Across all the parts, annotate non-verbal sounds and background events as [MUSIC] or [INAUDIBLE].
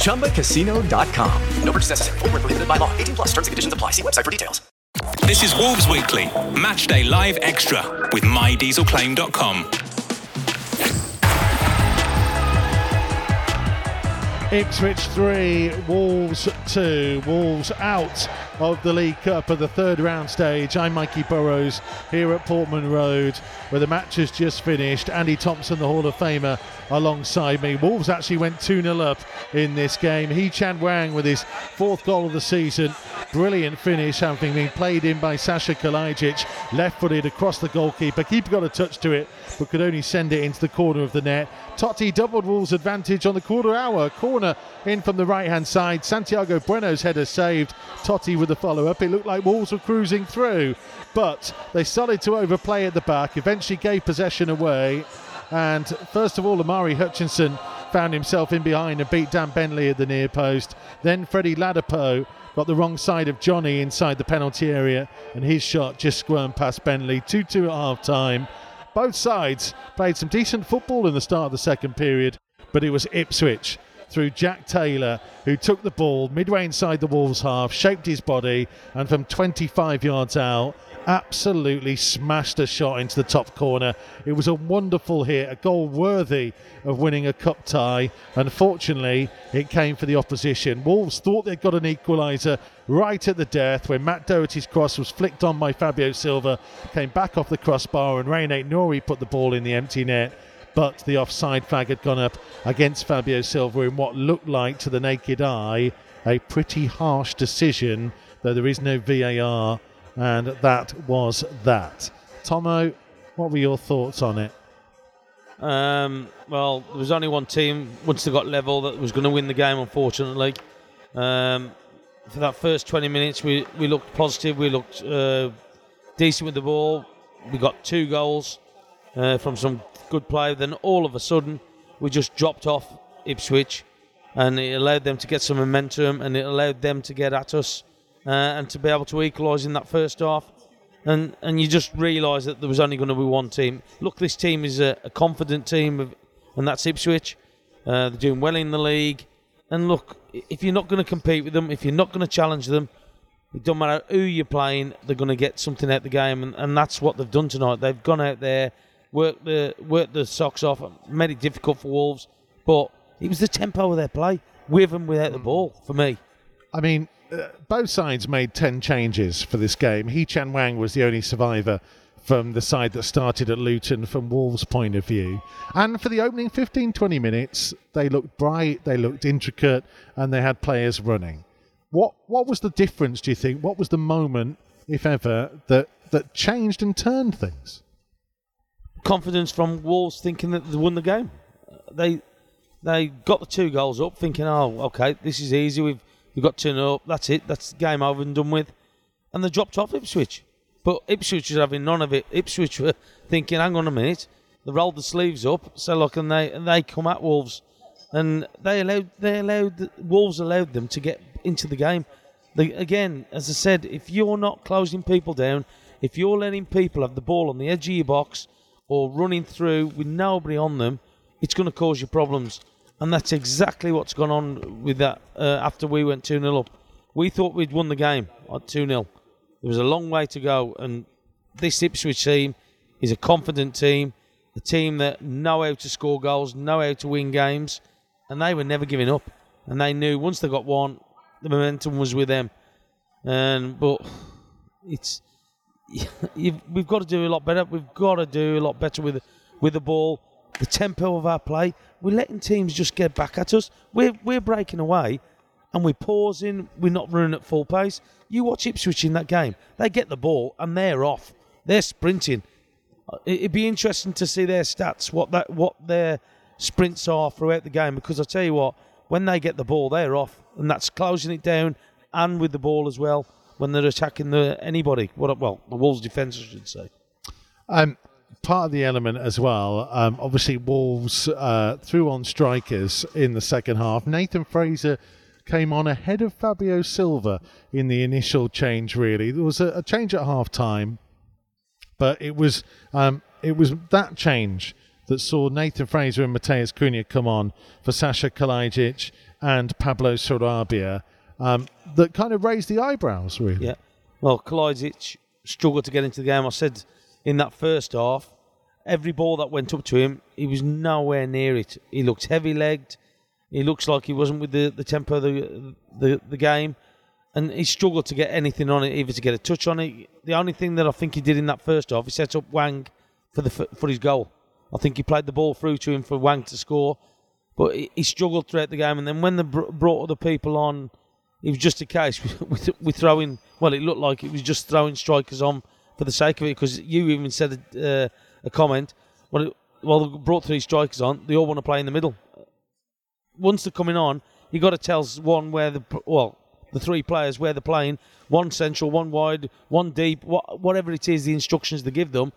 ChumbaCasino.com. No purchase necessary. Void were prohibited by law. 18 plus terms and conditions apply. See website for details. This is Wolves Weekly, Matchday Live Extra with MyDieselClaim.com. Ipswich 3, Wolves 2. Wolves out of the League Cup at the third round stage. I'm Mikey Burrows here at Portman Road where the match has just finished. Andy Thompson, the Hall of Famer, alongside me. Wolves actually went 2 0 up in this game. Hee-Chan Hwang with his fourth goal of the season. Brilliant finish, having been played in by Sasha Kalajdzic, left footed across the goalkeeper. Keeper got a touch to it, but could only send it into the corner of the net. Toti doubled Wolves' advantage on the quarter hour. Corner in from the right hand side. Santiago Bueno's header saved. Toti with the follow up. It looked like Wolves were cruising through, but they started to overplay at the back, eventually gave possession away. And first of all, Omari Hutchinson found himself in behind and beat Dan Bentley at the near post. Then Freddie Ladapo got the wrong side of Jonny inside the penalty area, and his shot just squirmed past Bentley. 2 2 at half time. Both sides played some decent football in the start of the second period, but it was Ipswich through Jack Taylor, who took the ball midway inside the Wolves half, shaped his body, and from 25 yards out, absolutely smashed a shot into the top corner. It was a wonderful hit, a goal worthy of winning a cup tie. Unfortunately, it came for the opposition. Wolves thought they'd got an equaliser right at the death when Matt Doherty's cross was flicked on by Fabio Silva, came back off the crossbar, and Rayan Nouri put the ball in the empty net. But the offside flag had gone up against Fabio Silva in what looked like, to the naked eye, a pretty harsh decision, though there is no VAR and that was that. Thommo, what were your thoughts on it? Um, well, there was only one team once they got level that was going to win the game. Unfortunately, um, for that first 20 minutes, we, we looked positive. We looked uh, decent with the ball. We got two goals uh, from some good play. Then all of a sudden, we just dropped off Ipswich, and it allowed them to get some momentum, and it allowed them to get at us uh, and to be able to equalise in that first half. And and you just realise that there was only going to be one team. Look, this team is a, a confident team, of, and that's Ipswich. Uh, they're doing well in the league. And look, if you're not going to compete with them, if you're not going to challenge them, it doesn't matter who you're playing, they're going to get something out of the game, and, and that's what they've done tonight. They've gone out there, worked the worked the socks off, made it difficult for Wolves, but it was the tempo of their play, with and without the ball, for me. I mean, uh, both sides made 10 changes for this game. Hee-chan Hwang was the only survivor from the side that started at Luton from Wolves' point of view. And for the opening 15 20 minutes, they looked bright, they looked intricate, and they had players running. What what was the difference, do you think? What was the moment, if ever, that, that changed and turned things? Confidence from Wolves thinking that they won the game. They they got the two goals up, thinking, oh, okay, this is easy. We've we've got 2 up. That's it. That's the game over and done with. And they dropped off Ipswich. But Ipswich was having none of it. Ipswich were thinking, hang on a minute. They rolled the sleeves up. So look, and they and they come at Wolves, and they allowed they allowed Wolves allowed them to get into the game. Like, again, as I said, if you're not closing people down, if you're letting people have the ball on the edge of your box or running through with nobody on them, it's going to cause you problems. And that's exactly what's gone on with that uh, after we went 2 0 up. We thought we'd won the game at 2 0. There was a long way to go, and this Ipswich team is a confident team, a team that know how to score goals, know how to win games, and they were never giving up. And they knew once they got one, the momentum was with them. And but it's [LAUGHS] we've got to do a lot better. We've got to do a lot better with with the ball, the tempo of our play. We're letting teams just get back at us. We're we're breaking away, and we're pausing. We're not running at full pace. You watch Ipswich in that game. They get the ball and they're off. They're sprinting. It'd be interesting to see their stats, what that what their sprints are throughout the game. Because I tell you what, when they get the ball, they're off, and that's closing it down and with the ball as well when they're attacking the anybody. What well, the Wolves defence, I should say. Um, part of the element as well. Um, obviously, Wolves uh, threw on strikers in the second half. Nathan Fraser came on ahead of Fabio Silva in the initial change. Really, there was a, a change at half time, but it was um, it was that change that saw Nathan Fraser and Matheus Cunha come on for Sasha Kalajdzic and Pablo Sarabia. Um, that kind of raised the eyebrows, really. Yeah. Well, Kalajdzic struggled to get into the game. I said in that first half, every ball that went up to him, he was nowhere near it. He looked heavy legged. He looks like he wasn't with the, the tempo of the, the the game, and he struggled to get anything on it, even to get a touch on it. The only thing that I think he did in that first half, he set up Hwang for the for his goal. I think he played the ball through to him for Hwang to score, but he struggled throughout the game. And then when they brought other people on, it was just a case [LAUGHS] with, with throwing. Well, it looked like it was just throwing strikers on for the sake of it because you even said a, uh, a comment. Well, it, well, they brought three strikers on. They all want to play in the middle. Once they're coming on, you got to tell one where the well, the three players where they're playing. One central, one wide, one deep. What, whatever it is, the instructions they give them.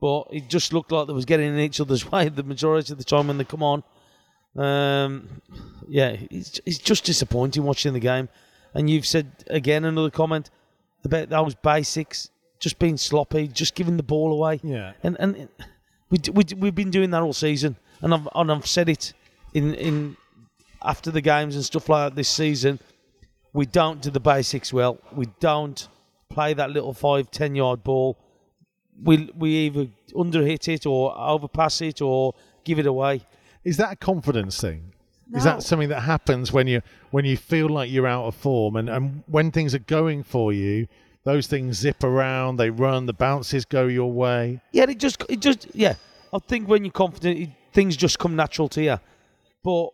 But it just looked like they was getting in each other's [LAUGHS] way the majority of the time when they come on. Um, yeah, it's, it's just disappointing watching the game. And you've said again another comment about those basics, just being sloppy, just giving the ball away. Yeah. And and we, we we've been doing that all season, and I've and I've said it in in after the games and stuff like that this season. We don't do the basics well. We don't play that little five ten yard ball. We we either underhit it or overpass it or give it away. Is that a confidence thing? Is that something that happens when you when you feel like you're out of form and, and when things are going for you, those things zip around, they run, the bounces go your way. Yeah, it just it just yeah. I think when you're confident, it, things just come natural to you. But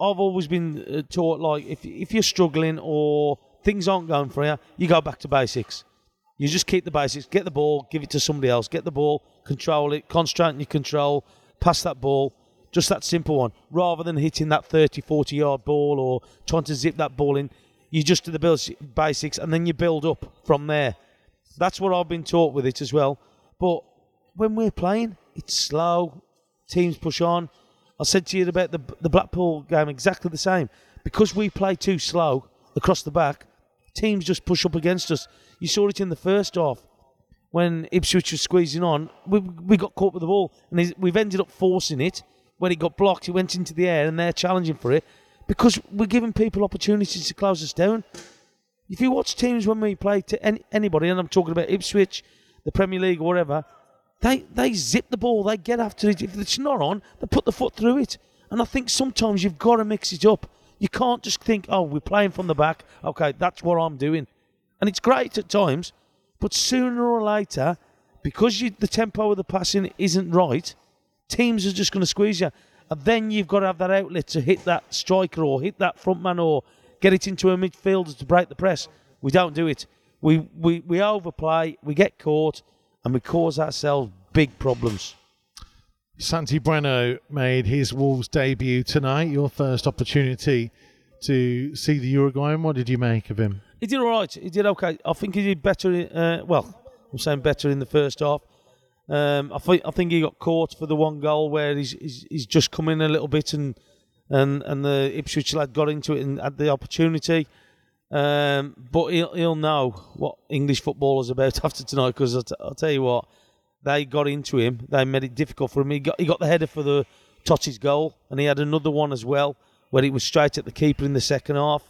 I've always been uh, taught like if if you're struggling or things aren't going for you, you go back to basics. You just keep the basics. Get the ball, give it to somebody else. Get the ball, control it, concentrate on your control, pass that ball. Just that simple one. Rather than hitting that 30, 40 yard ball or trying to zip that ball in, you just do the basics and then you build up from there. That's what I've been taught with it as well. But when we're playing, it's slow. Teams push on. I said to you about the the Blackpool game exactly the same. Because we play too slow across the back, teams just push up against us. You saw it in the first half when Ipswich was squeezing on. We, we got caught with the ball, and we've ended up forcing it. When it got blocked, it went into the air, and they're challenging for it because we're giving people opportunities to close us down. If you watch teams when we play to any, anybody, and I'm talking about Ipswich, the Premier League, or whatever, they they zip the ball, they get after it. If it's not on, they put the foot through it. And I think sometimes you've got to mix it up. You can't just think, oh, we're playing from the back. Okay, that's what I'm doing. And it's great at times, but sooner or later, because you, the tempo of the passing isn't right, teams are just going to squeeze you. And then you've got to have that outlet to hit that striker or hit that front man or get it into a midfielder to break the press. We don't do it. We, we, we overplay, we get caught, and we cause ourselves big problems. Santi Bueno made his Wolves debut tonight. Your first opportunity to see the Uruguayan. What did you make of him? He did all right. He did okay. I think he did better. Uh, well, I'm saying better in the first half. Um, I think I think he got caught for the one goal where he's he's, he's just come in a little bit and and and the Ipswich lad got into it and had the opportunity. Um, but he'll, he'll know what English football is about [LAUGHS] after tonight because I'll, t- I'll tell you what, they got into him. They made it difficult for him. He got, he got the header for the Toti's goal, and he had another one as well where it was straight at the keeper in the second half.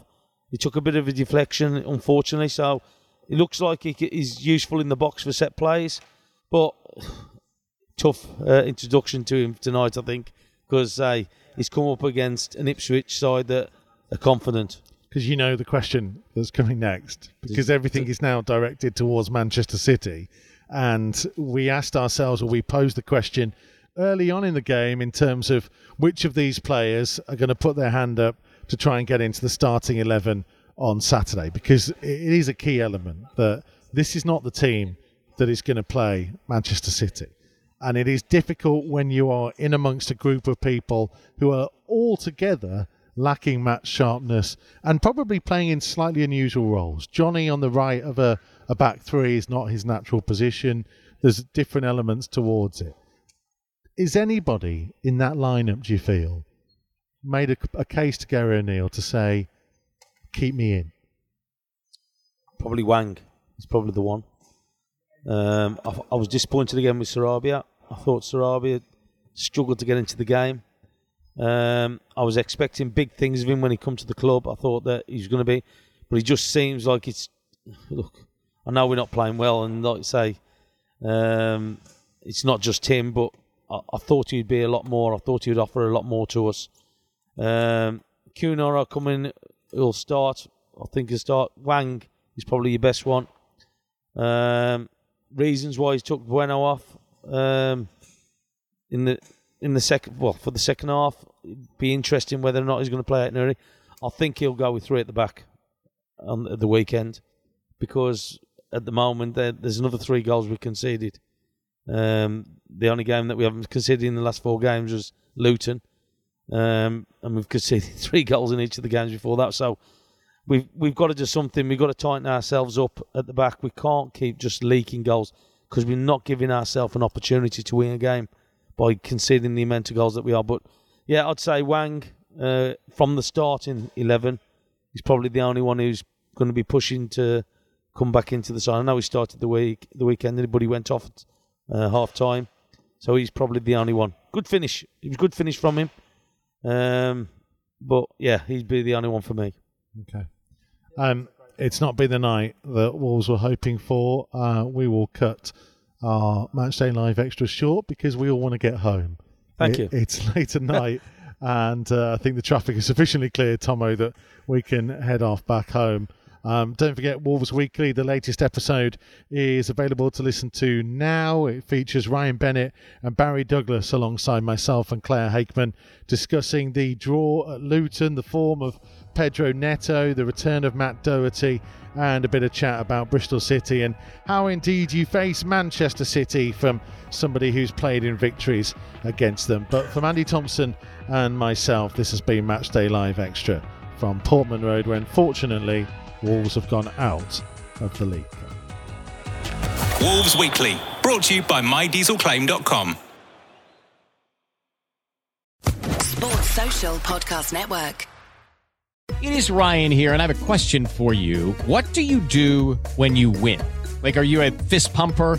He took a bit of a deflection, unfortunately, so it looks like he, he's useful in the box for set plays. But [LAUGHS] tough uh, introduction to him tonight, I think, because uh, he's come up against an Ipswich side that are confident. Because you know the question that's coming next, because everything is now directed towards Manchester City. And we asked ourselves, or we posed the question early on in the game in terms of which of these players are going to put their hand up to try and get into the starting 11 on Saturday, because it is a key element that this is not the team that is going to play Manchester City. And it is difficult when you are in amongst a group of people who are all together lacking match sharpness and probably playing in slightly unusual roles. Jonny on the right of a, a back three is not his natural position. There's different elements towards it. Is anybody in that lineup, do you feel, made a, a case to Gary O'Neill to say, keep me in? Probably Hwang is probably the one. Um, I, I, was disappointed again with Sarabia. I thought Sarabia struggled to get into the game. Um, I was expecting big things of him when he come to the club. I thought that he's going to be, but he just seems like it's. Look, I know we're not playing well, and like I say, um, it's not just him, but I, I, thought he'd be a lot more. I thought he'd offer a lot more to us. Um, coming, he'll start. I think he'll start. Hwang is probably your best one. Um, reasons why he took Bueno off um, in the in the second well for the second half. It'd be interesting whether or not he's going to play out early. I think he'll go with three at the back on the weekend because at the moment there's another three goals we conceded. Um, the only game that we haven't conceded in the last four games was Luton, um, and we've [LAUGHS] conceded three goals in each of the games before that. So we've we've got to do something. We've got to tighten ourselves up at the back. We can't keep just leaking goals because we're not giving ourselves an opportunity to win a game by conceding the amount of goals that we are. But yeah, I'd say Hwang uh, from the starting eleven is probably the only one who's going to be pushing to come back into the side. I know he started the week the weekend, but he went off at uh, half time, so he's probably the only one. Good finish. It was good finish from him. Um, but yeah, he'd be the only one for me. Okay. Um, it's not been the night that Wolves were hoping for. Uh, we will cut our Matchday Live extra short because we all want to get home. Thank it, you. [LAUGHS] It's late at night, [LAUGHS] and uh, I think the traffic is sufficiently clear, Thommo, that we can head off back home. Um, don't forget Wolves Weekly. The latest episode is available to listen to now. It features Ryan Bennett and Barry Douglas alongside myself and Claire Hakeman discussing the draw at Luton, the form of Pedro Neto, the return of Matt Doherty, and a bit of chat about Bristol City and how indeed you face Manchester City from somebody who's played in victories against them. But from Andy Thompson and myself, this has been Matchday Live Extra from Portman Road, when fortunately Wolves have gone out of the league. Wolves Weekly, brought to you by MyDieselClaim.com. Sports Social Podcast Network. It is Ryan here, and I have a question for you. What do you do when you win? Like, are you a fist pumper?